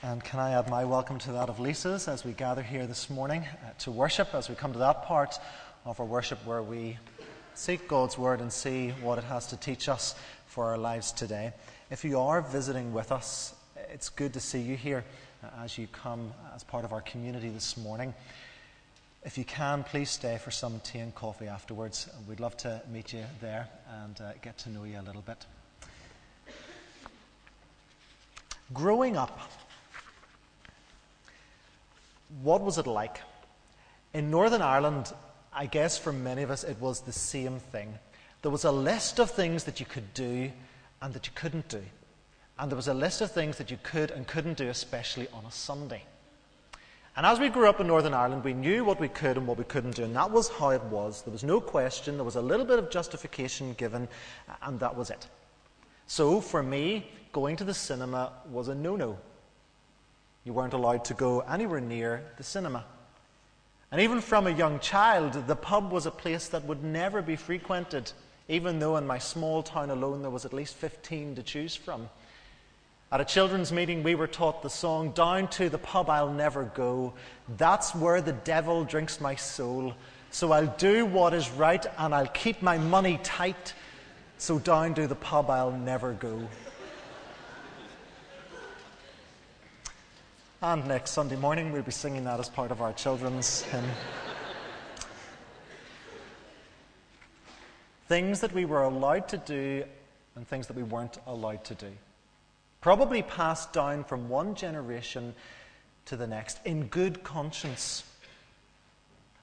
And can I add my welcome to that of Lisa's as we gather here this morning uh, to worship, as we come to that part of our worship where we seek God's Word and see what it has to teach us for our lives today. If you are visiting with us, it's good to see you here uh, as you come as part of our community this morning. If you can, please stay for some tea and coffee afterwards. We'd love to meet you there and uh, get to know you a little bit. Growing up, what was it like? In Northern Ireland, I guess for many of us, it was the same thing. There was a list of things that you could do and that you couldn't do. And there was a list of things that you could and couldn't do, especially on a Sunday. And as we grew up in Northern Ireland, we knew what we could and what we couldn't do, and that was how it was. There was no question, there was a little bit of justification given, and that was it. So for me, going to the cinema was a no no. You weren't allowed to go anywhere near the cinema. And even from a young child, the pub was a place that would never be frequented, even though in my small town alone there was at least 15 to choose from. At a children's meeting, we were taught the song, Down to the pub I'll never go. That's where the devil drinks my soul. So I'll do what is right and I'll keep my money tight. So down to the pub I'll never go. And next Sunday morning, we'll be singing that as part of our children's hymn. things that we were allowed to do and things that we weren't allowed to do. Probably passed down from one generation to the next in good conscience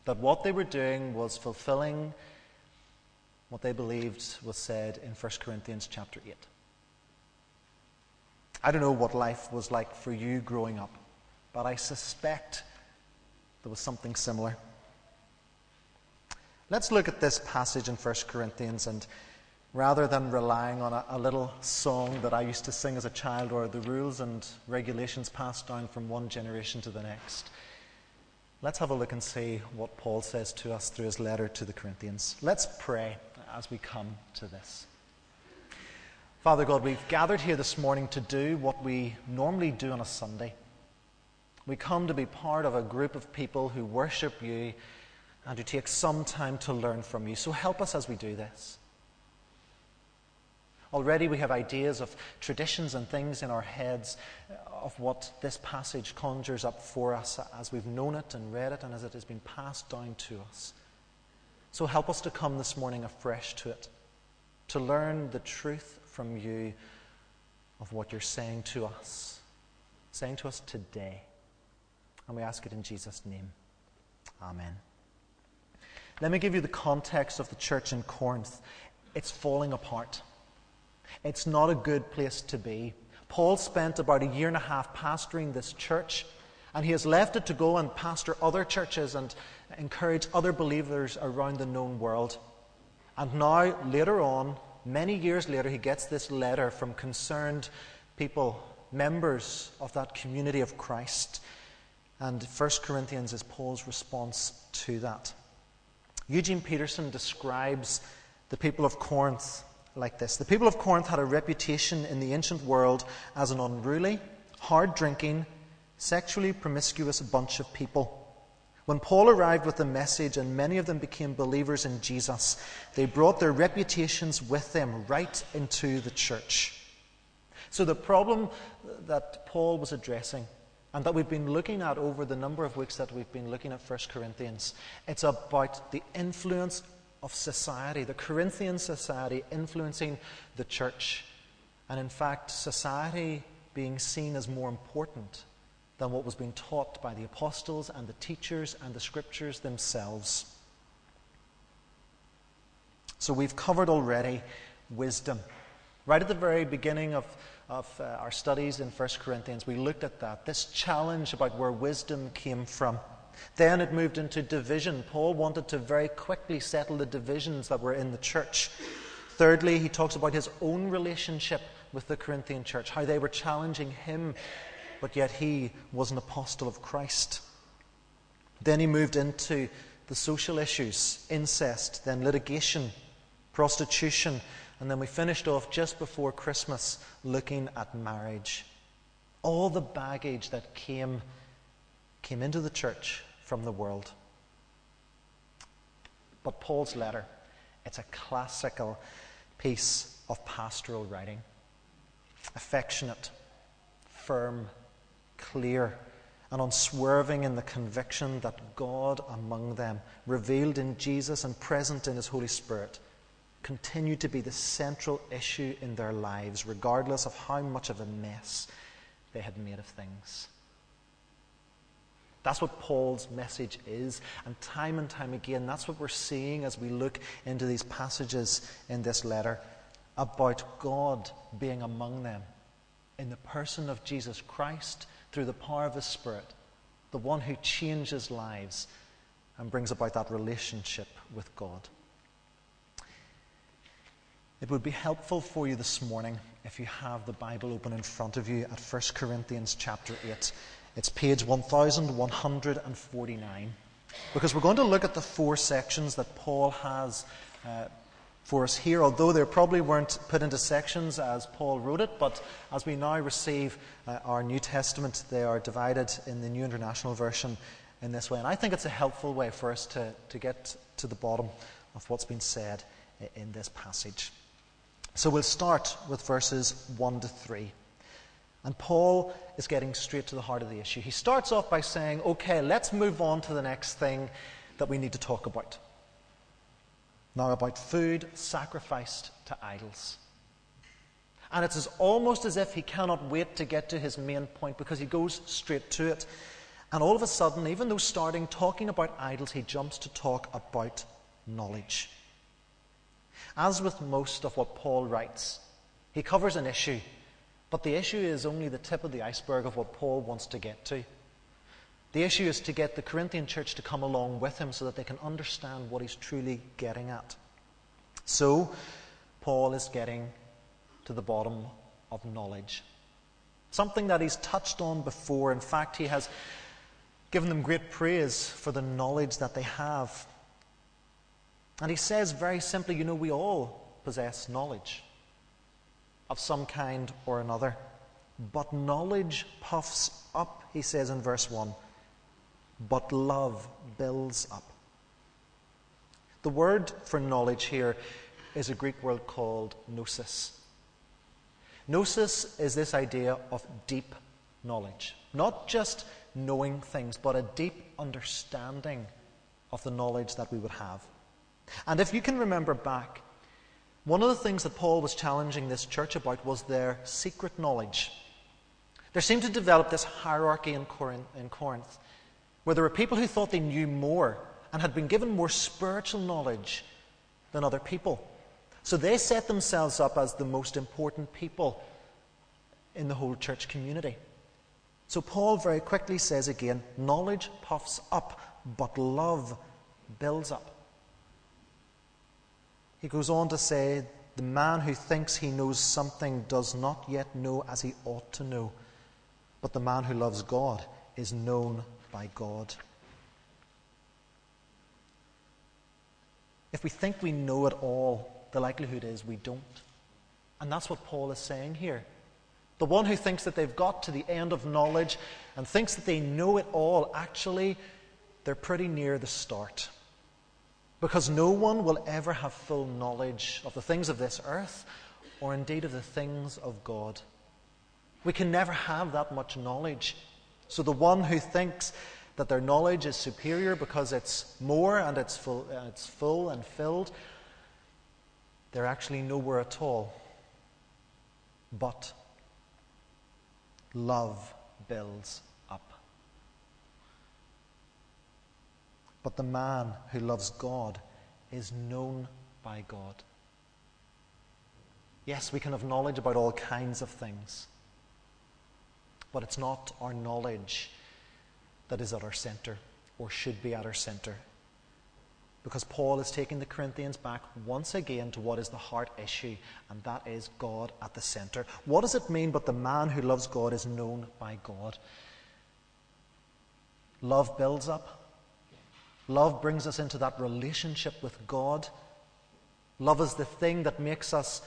that what they were doing was fulfilling what they believed was said in 1 Corinthians chapter 8. I don't know what life was like for you growing up but I suspect there was something similar. Let's look at this passage in 1 Corinthians and rather than relying on a, a, little song that I used to sing as a child or the rules and regulations passed down from one generation to the next, let's have a look and see what Paul says to us through his letter to the Corinthians. Let's pray as we come to this. Father God, we've gathered here this morning to do what we normally do on a Sunday. We come to be part of a group of people who worship you and who take some time to learn from you. So help us as we do this. Already we have ideas of traditions and things in our heads of what this passage conjures up for us as we've known it and read it and as it has been passed down to us. So help us to come this morning afresh to it, to learn the truth from you of what you're saying to us, saying to us today. And we ask it in Jesus' name. Amen. Let me give you the context of the church in Corinth. It's falling apart. It's not a good place to be. Paul spent about a year and a half pastoring this church, and he has left it to go and pastor other churches and encourage other believers around the known world. And now, later on, many years later, he gets this letter from concerned people, members of that community of Christ. And 1 Corinthians is Paul's response to that. Eugene Peterson describes the people of Corinth like this The people of Corinth had a reputation in the ancient world as an unruly, hard drinking, sexually promiscuous bunch of people. When Paul arrived with the message and many of them became believers in Jesus, they brought their reputations with them right into the church. So the problem that Paul was addressing and that we've been looking at over the number of weeks that we've been looking at 1 Corinthians. It's about the influence of society, the Corinthian society influencing the church. And in fact, society being seen as more important than what was being taught by the apostles and the teachers and the scriptures themselves. So we've covered already wisdom. Right at the very beginning of of uh, our studies in 1 Corinthians, we looked at that, this challenge about where wisdom came from. Then it moved into division. Paul wanted to very quickly settle the divisions that were in the church. Thirdly, he talks about his own relationship with the Corinthian church, how they were challenging him, but yet he was an apostle of Christ. Then he moved into the social issues incest, then litigation, prostitution, and then we finished off just before Christmas looking at marriage. all the baggage that came, came into the church from the world. But Paul's letter, it's a classical piece of pastoral writing. Affectionate, firm, clear, and unswerving in the conviction that God among them, revealed in Jesus and present in His Holy Spirit, continued to be the central issue in their lives, regardless of how much of a mess they had made of things. That's what Paul's message is. And time and time again, that's what we're seeing as we look into these passages in this letter about God being among them in the person of Jesus Christ through the power of His Spirit, the one who changes lives and brings about that relationship with God. It would be helpful for you this morning if you have the Bible open in front of you at 1 Corinthians chapter 8. It's page 1149. Because we're going to look at the four sections that Paul has uh, for us here, although they probably weren't put into sections as Paul wrote it, but as we now receive uh, our New Testament, they are divided in the New International Version in this way. And I think it's a helpful way for us to, to get to the bottom of what's been said in this passage. So we'll start with verses 1 to 3. And Paul is getting straight to the heart of the issue. He starts off by saying, okay, let's move on to the next thing that we need to talk about now about food sacrificed to idols. And it's as almost as if he cannot wait to get to his main point because he goes straight to it. And all of a sudden, even though starting talking about idols, he jumps to talk about knowledge. As with most of what Paul writes, he covers an issue, but the issue is only the tip of the iceberg of what Paul wants to get to. The issue is to get the Corinthian church to come along with him so that they can understand what he's truly getting at. So, Paul is getting to the bottom of knowledge. Something that he's touched on before. In fact, he has given them great praise for the knowledge that they have. And he says very simply, you know, we all possess knowledge of some kind or another. But knowledge puffs up, he says in verse 1 but love builds up. The word for knowledge here is a Greek word called gnosis. Gnosis is this idea of deep knowledge, not just knowing things, but a deep understanding of the knowledge that we would have. And if you can remember back, one of the things that Paul was challenging this church about was their secret knowledge. There seemed to develop this hierarchy in Corinth where there were people who thought they knew more and had been given more spiritual knowledge than other people. So they set themselves up as the most important people in the whole church community. So Paul very quickly says again knowledge puffs up, but love builds up. He goes on to say, The man who thinks he knows something does not yet know as he ought to know, but the man who loves God is known by God. If we think we know it all, the likelihood is we don't. And that's what Paul is saying here. The one who thinks that they've got to the end of knowledge and thinks that they know it all, actually, they're pretty near the start. Because no one will ever have full knowledge of the things of this earth or indeed of the things of God. We can never have that much knowledge. So the one who thinks that their knowledge is superior because it's more and it's full, uh, it's full and filled, they're actually nowhere at all. But love builds up. But the man who loves God is known by God. Yes, we can have knowledge about all kinds of things but it's not our knowledge that is at our center or should be at our center. Because Paul is taking the Corinthians back once again to what is the heart issue, and that is God at the center. What does it mean but the man who loves God is known by God? Love builds up. Love brings us into that relationship with God. Love is the thing that makes us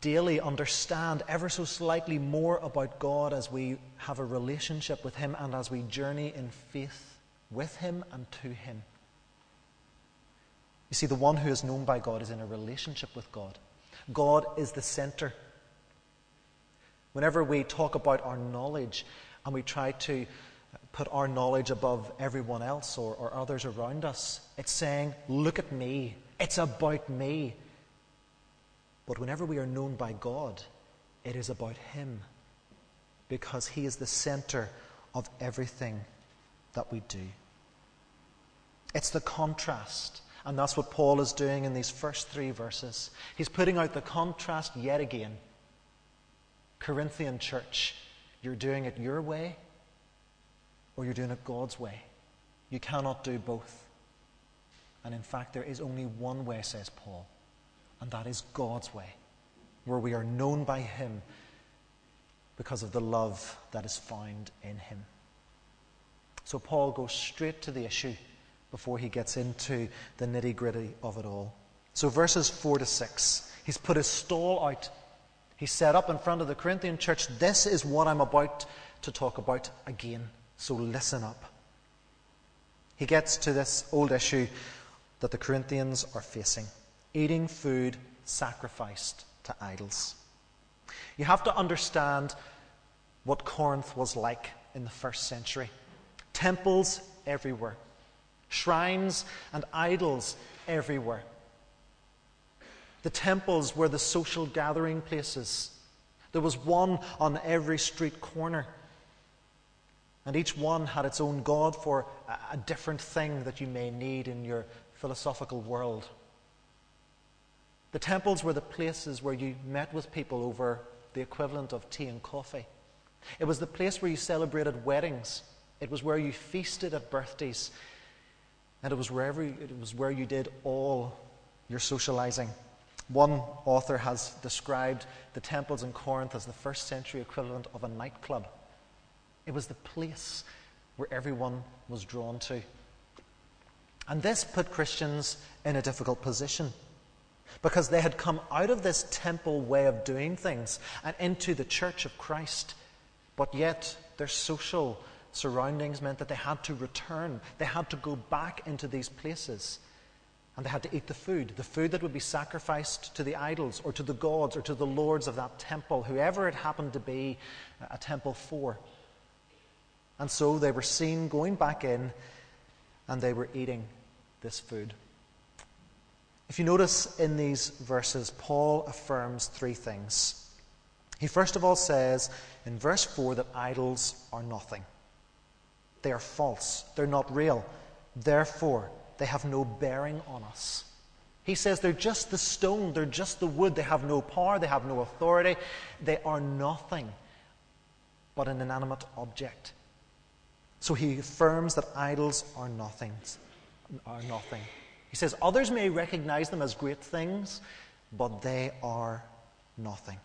daily understand ever so slightly more about God as we have a relationship with Him and as we journey in faith with Him and to Him. You see, the one who is known by God is in a relationship with God. God is the center. Whenever we talk about our knowledge and we try to put our knowledge above everyone else or, or others around us, it's saying, Look at me. It's about me. But whenever we are known by God, it is about Him because He is the center of everything that we do. It's the contrast. And that's what Paul is doing in these first three verses. He's putting out the contrast yet again. Corinthian church, you're doing it your way or you're doing it God's way. You cannot do both. And in fact, there is only one way, says Paul, and that is God's way, where we are known by Him because of the love that is found in Him. So Paul goes straight to the issue before he gets into the nitty gritty of it all. So, verses 4 to 6, he's put his stall out. He set up in front of the Corinthian church, This is what I'm about to talk about again. So, listen up. He gets to this old issue that the Corinthians are facing eating food sacrificed to idols. You have to understand what Corinth was like in the first century temples everywhere, shrines and idols everywhere. The temples were the social gathering places. There was one on every street corner. And each one had its own God for a different thing that you may need in your philosophical world. The temples were the places where you met with people over the equivalent of tea and coffee. It was the place where you celebrated weddings. It was where you feasted at birthdays. And it was, wherever, it was where you did all your socializing. One author has described the temples in Corinth as the first century equivalent of a nightclub. It was the place where everyone was drawn to. And this put Christians in a difficult position because they had come out of this temple way of doing things and into the church of Christ. But yet, their social surroundings meant that they had to return. They had to go back into these places. And they had to eat the food, the food that would be sacrificed to the idols or to the gods or to the lords of that temple, whoever it happened to be a temple for. And so they were seen going back in and they were eating this food. If you notice in these verses, Paul affirms three things. He first of all says in verse 4 that idols are nothing. They are false. They're not real. Therefore, they have no bearing on us. He says they're just the stone, they're just the wood. They have no power, they have no authority. They are nothing but an inanimate object. So he affirms that idols are nothing. Are nothing. He says others may recognize them as great things, but they are nothing.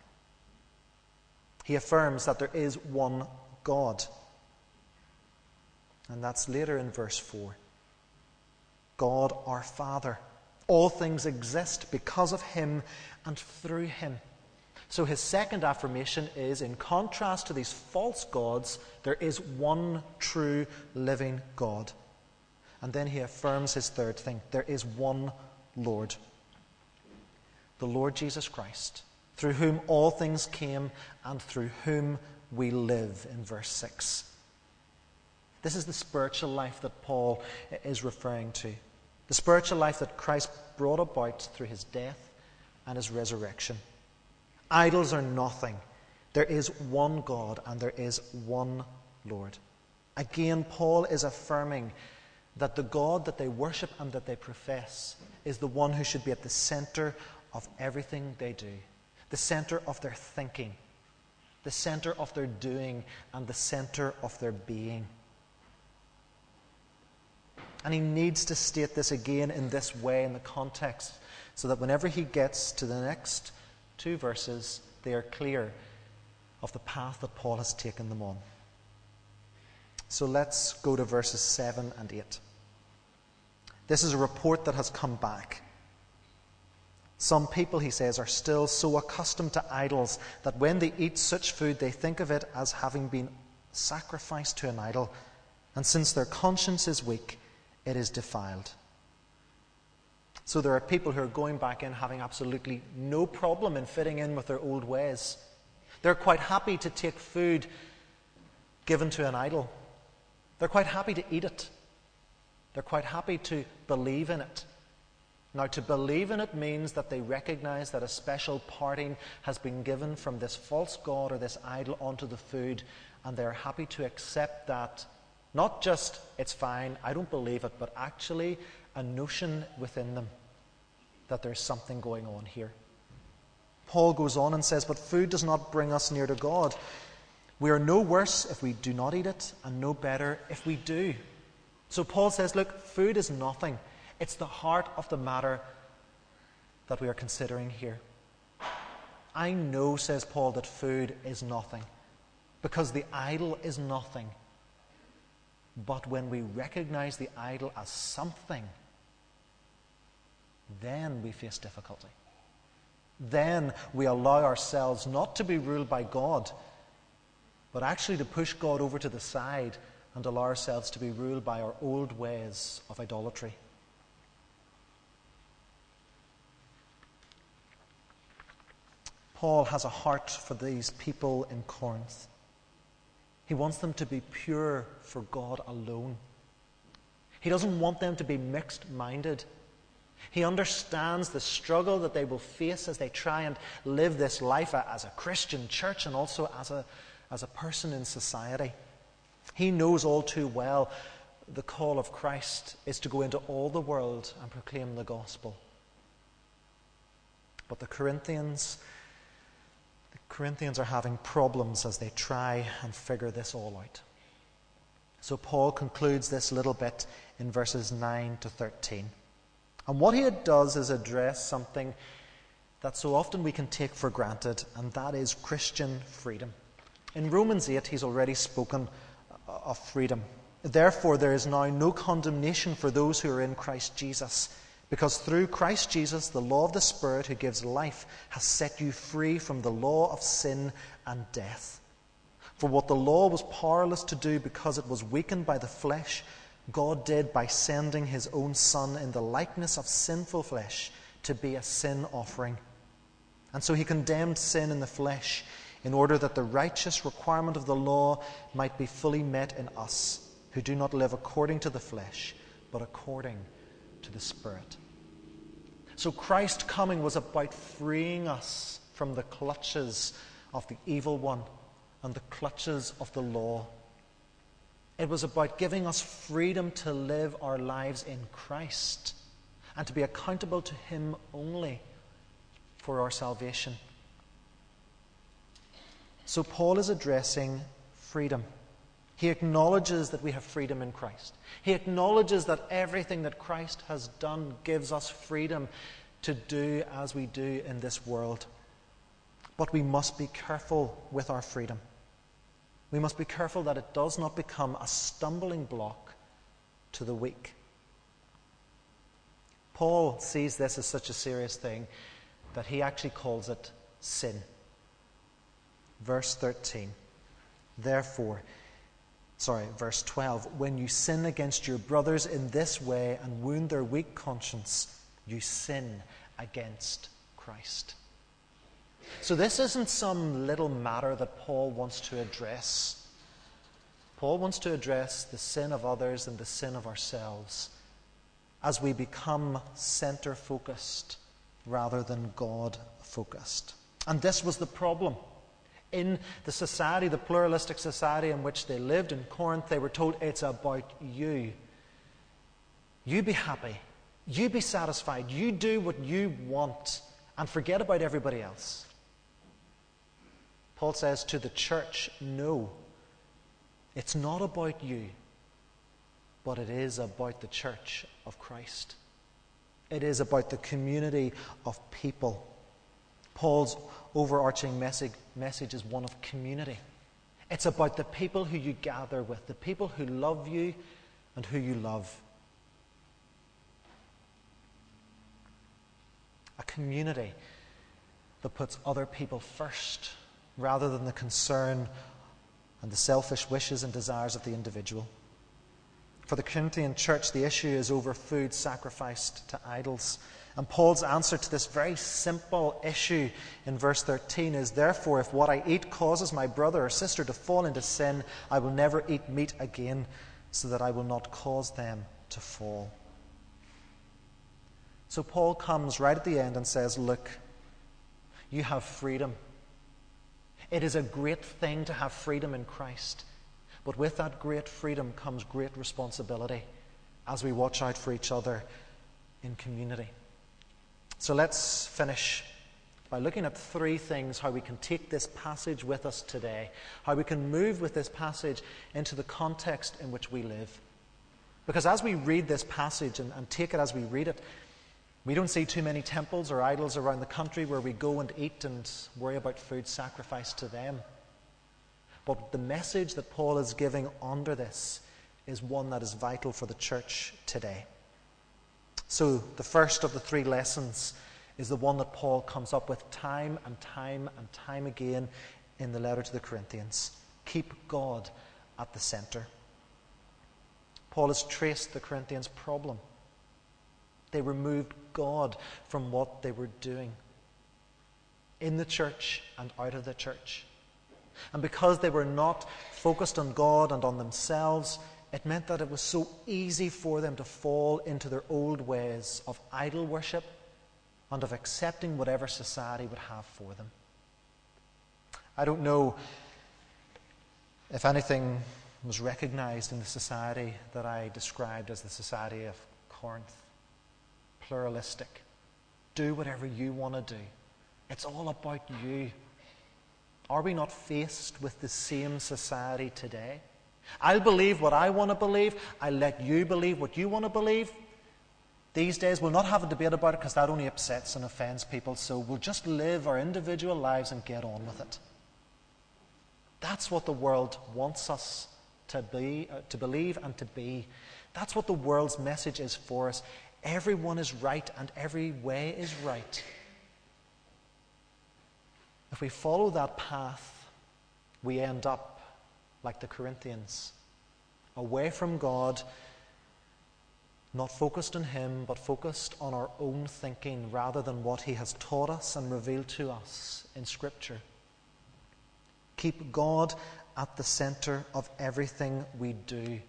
He affirms that there is one God. And that's later in verse 4. God our Father. All things exist because of Him and through Him. So his second affirmation is in contrast to these false gods, there is one true living God. And then he affirms his third thing there is one Lord, the Lord Jesus Christ, through whom all things came and through whom we live, in verse 6. This is the spiritual life that Paul is referring to. The spiritual life that Christ brought about through his death and his resurrection. Idols are nothing. There is one God and there is one Lord. Again, Paul is affirming that the God that they worship and that they profess is the one who should be at the center of everything they do, the center of their thinking, the center of their doing, and the center of their being. And he needs to state this again in this way in the context so that whenever he gets to the next two verses, they are clear of the path that Paul has taken them on. So let's go to verses 7 and 8. This is a report that has come back. Some people, he says, are still so accustomed to idols that when they eat such food, they think of it as having been sacrificed to an idol. And since their conscience is weak, it is defiled. So there are people who are going back in having absolutely no problem in fitting in with their old ways. They're quite happy to take food given to an idol. They're quite happy to eat it. They're quite happy to believe in it. Now, to believe in it means that they recognize that a special parting has been given from this false god or this idol onto the food, and they're happy to accept that. Not just, it's fine, I don't believe it, but actually a notion within them that there's something going on here. Paul goes on and says, But food does not bring us near to God. We are no worse if we do not eat it, and no better if we do. So Paul says, Look, food is nothing. It's the heart of the matter that we are considering here. I know, says Paul, that food is nothing because the idol is nothing. But when we recognize the idol as something, then we face difficulty. Then we allow ourselves not to be ruled by God, but actually to push God over to the side and allow ourselves to be ruled by our old ways of idolatry. Paul has a heart for these people in Corinth. He wants them to be pure for God alone. He doesn't want them to be mixed minded. He understands the struggle that they will face as they try and live this life as a Christian church and also as a, as a person in society. He knows all too well the call of Christ is to go into all the world and proclaim the gospel. But the Corinthians the Corinthians are having problems as they try and figure this all out. So Paul concludes this little bit in verses 9 to 13. And what he does is address something that so often we can take for granted, and that is Christian freedom. In Romans 8, he's already spoken of freedom. Therefore, there is now no condemnation for those who are in Christ Jesus because through Christ Jesus, the law of the Spirit who gives life has set you free from the law of sin and death. For what the law was powerless to do because it was weakened by the flesh, God did by sending his own Son in the likeness of sinful flesh to be a sin offering. And so he condemned sin in the flesh in order that the righteous requirement of the law might be fully met in us who do not live according to the flesh, but according to the Spirit. So Christ coming was about freeing us from the clutches of the evil one and the clutches of the law. It was about giving us freedom to live our lives in Christ and to be accountable to Him only for our salvation. So, Paul is addressing freedom. He acknowledges that we have freedom in Christ. He acknowledges that everything that Christ has done gives us freedom to do as we do in this world. But we must be careful with our freedom. We must be careful that it does not become a stumbling block to the weak. Paul sees this as such a serious thing that he actually calls it sin. Verse 13. Therefore, sorry, verse 12, when you sin against your brothers in this way and wound their weak conscience, you sin against Christ. So, this isn't some little matter that Paul wants to address. Paul wants to address the sin of others and the sin of ourselves as we become center focused rather than God focused. And this was the problem in the society, the pluralistic society in which they lived in Corinth, they were told it's about you. You be happy. You be satisfied. You do what you want and forget about everybody else. Paul says to the church, no, it's not about you, but it is about the church of Christ. It is about the community of people. Paul's overarching message, message is one of community. It's about the people who you gather with, the people who love you and who you love. a community that puts other people first rather than the concern and the selfish wishes and desires of the individual. For the Corinthian church, the issue is over food sacrificed to idols. And Paul's answer to this very simple issue in verse 13 is Therefore, if what I eat causes my brother or sister to fall into sin, I will never eat meat again, so that I will not cause them to fall. So Paul comes right at the end and says, Look, you have freedom. It is a great thing to have freedom in Christ. But with that great freedom comes great responsibility as we watch out for each other in community. So let's finish by looking at three things how we can take this passage with us today, how we can move with this passage into the context in which we live. Because as we read this passage and, and take it as we read it, we don't see too many temples or idols around the country where we go and eat and worry about food sacrificed to them. But the message that Paul is giving under this is one that is vital for the church today. So, the first of the three lessons is the one that Paul comes up with time and time and time again in the letter to the Corinthians. Keep God at the center. Paul has traced the Corinthians' problem. They removed God from what they were doing in the church and out of the church. And because they were not focused on God and on themselves, it meant that it was so easy for them to fall into their old ways of idol worship and of accepting whatever society would have for them. I don't know if anything was recognized in the society that I described as the society of Corinth pluralistic. Do whatever you want to do. It's all about you. Are we not faced with the same society today? I'll believe what I want to believe. I'll let you believe what you want to believe. These days, we'll not have a debate about it because that only upsets and offends people, so we'll just live our individual lives and get on with it. That's what the world wants us to, be, uh, to believe and to be. That's what the world's message is for us. Everyone is right and every way is right. If we follow that path, we end up like the Corinthians, away from God, not focused on Him, but focused on our own thinking rather than what He has taught us and revealed to us in Scripture. Keep God at the center of everything we do.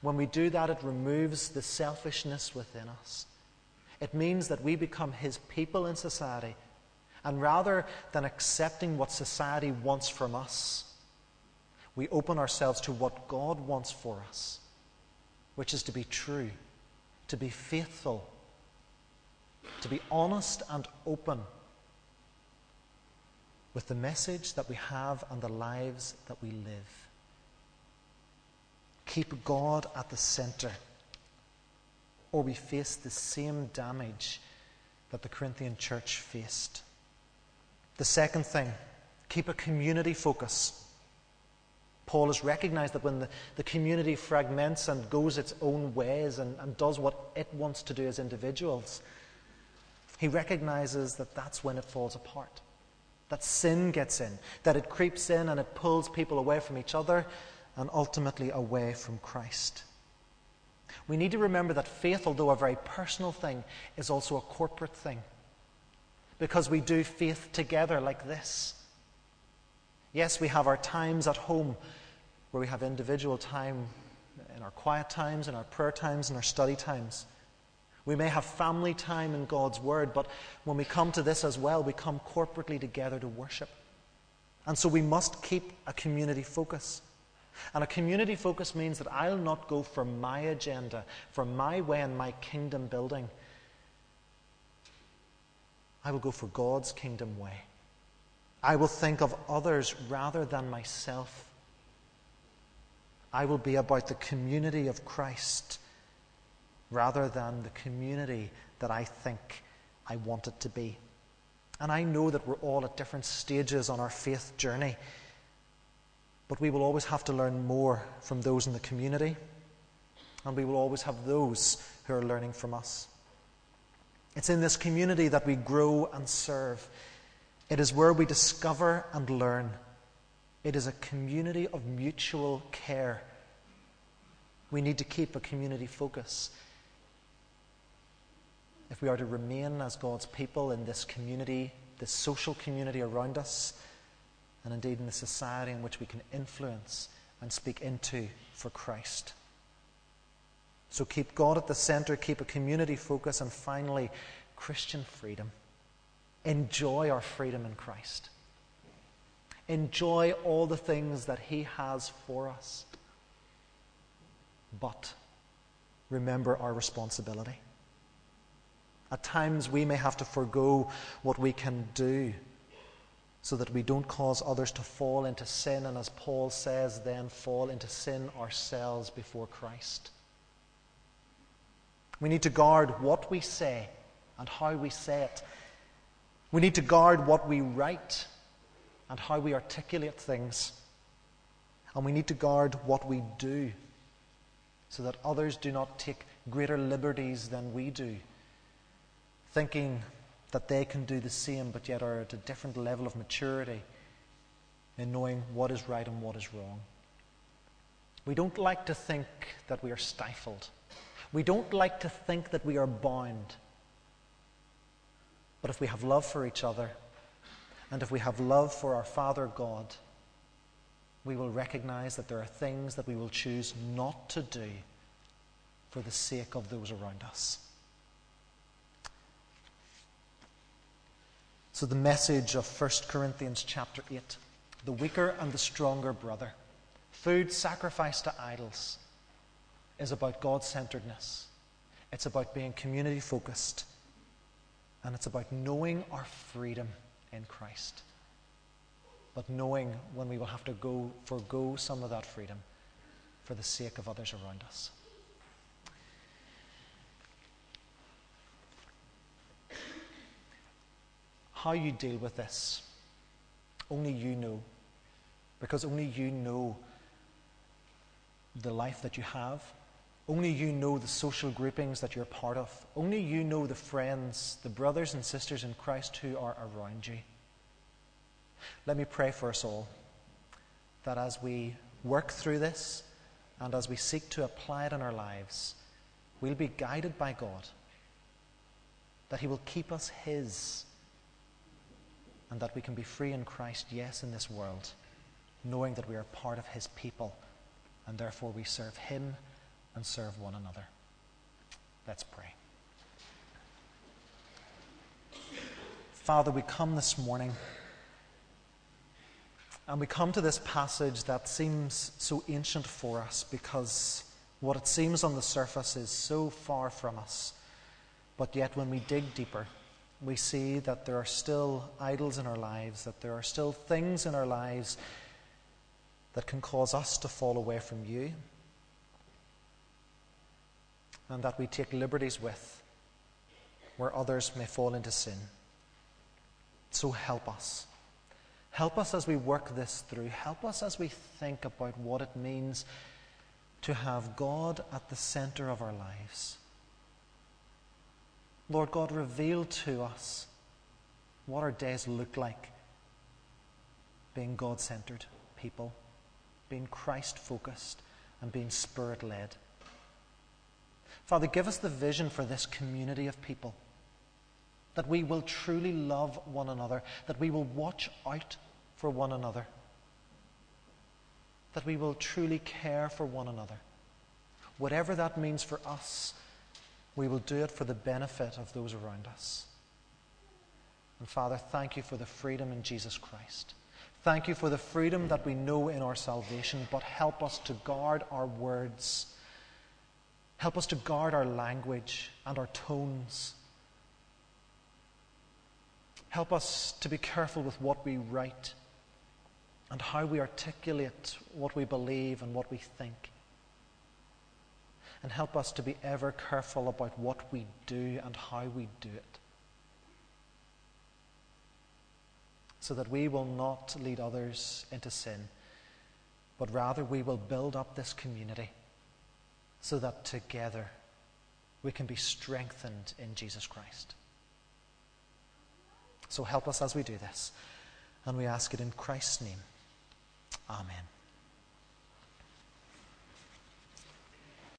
When we do that, it removes the selfishness within us. It means that we become His people in society. And rather than accepting what society wants from us, we open ourselves to what God wants for us, which is to be true, to be faithful, to be honest and open with the message that we have and the lives that we live. Keep God at the center, or we face the same damage that the Corinthian church faced. The second thing, keep a community focus. Paul has recognized that when the, the community fragments and goes its own ways and, and does what it wants to do as individuals, he recognizes that that's when it falls apart. That sin gets in, that it creeps in and it pulls people away from each other and ultimately away from Christ. We need to remember that faith, although a very personal thing, is also a corporate thing. Because we do faith together like this. Yes, we have our times at home where we have individual time in our quiet times, in our prayer times, in our study times. We may have family time in God's Word, but when we come to this as well, we come corporately together to worship. And so we must keep a community focus. And a community focus means that I'll not go for my agenda, for my way and my kingdom building. I will go for God's kingdom way. I will think of others rather than myself. I will be about the community of Christ rather than the community that I think I want it to be. And I know that we're all at different stages on our faith journey. But we will always have to learn more from those in the community, and we will always have those who are learning from us. It's in this community that we grow and serve. It is where we discover and learn. It is a community of mutual care. We need to keep a community focus. If we are to remain as God's people in this community, this social community around us, and indeed in the society in which we can influence and speak into for Christ. So keep God at the center, keep a community focus, and finally, Christian freedom. Enjoy our freedom in Christ. Enjoy all the things that He has for us. But remember our responsibility. At times we may have to forego what we can do so that we don't cause others to fall into sin, and as Paul says, then fall into sin ourselves before Christ. We need to guard what we say and how we say it. We need to guard what we write and how we articulate things. And we need to guard what we do so that others do not take greater liberties than we do, thinking that they can do the same, but yet are at a different level of maturity in knowing what is right and what is wrong. We don't like to think that we are stifled. We don't like to think that we are bound. But if we have love for each other, and if we have love for our Father God, we will recognize that there are things that we will choose not to do for the sake of those around us. So, the message of 1 Corinthians chapter 8 the weaker and the stronger brother, food sacrificed to idols, is about God centeredness. It's about being community focused. And it's about knowing our freedom in Christ. But knowing when we will have to go forego some of that freedom for the sake of others around us. How you deal with this, only you know. Because only you know the life that you have. Only you know the social groupings that you're part of. Only you know the friends, the brothers and sisters in Christ who are around you. Let me pray for us all that as we work through this and as we seek to apply it in our lives, we'll be guided by God, that He will keep us His and that we can be free in Christ, yes, in this world, knowing that we are part of His people, and therefore we serve Him and serve one another. Let's pray. Father, we come this morning and we come to this passage that seems so ancient for us because what it seems on the surface is so far from us. But yet, when we dig deeper, we see that there are still idols in our lives, that there are still things in our lives that can cause us to fall away from you, and that we take liberties with where others may fall into sin. So help us. Help us as we work this through. Help us as we think about what it means to have God at the center of our lives. Lord God, reveal to us what our days look like being God centered people, being Christ focused, and being Spirit led. Father, give us the vision for this community of people that we will truly love one another, that we will watch out for one another, that we will truly care for one another. Whatever that means for us we will do it for the benefit of those around us. And Father, thank you for the freedom in Jesus Christ. Thank you for the freedom that we know in our salvation, but help us to guard our words. Help us to guard our language and our tones. Help us to be careful with what we write and how we articulate what we believe and what we think and help us to be ever careful about what we do and how we do it. So that we will not lead others into sin, but rather we will build up this community so that together we can be strengthened in Jesus Christ. So help us as we do this. And we ask it in Christ's name. Amen.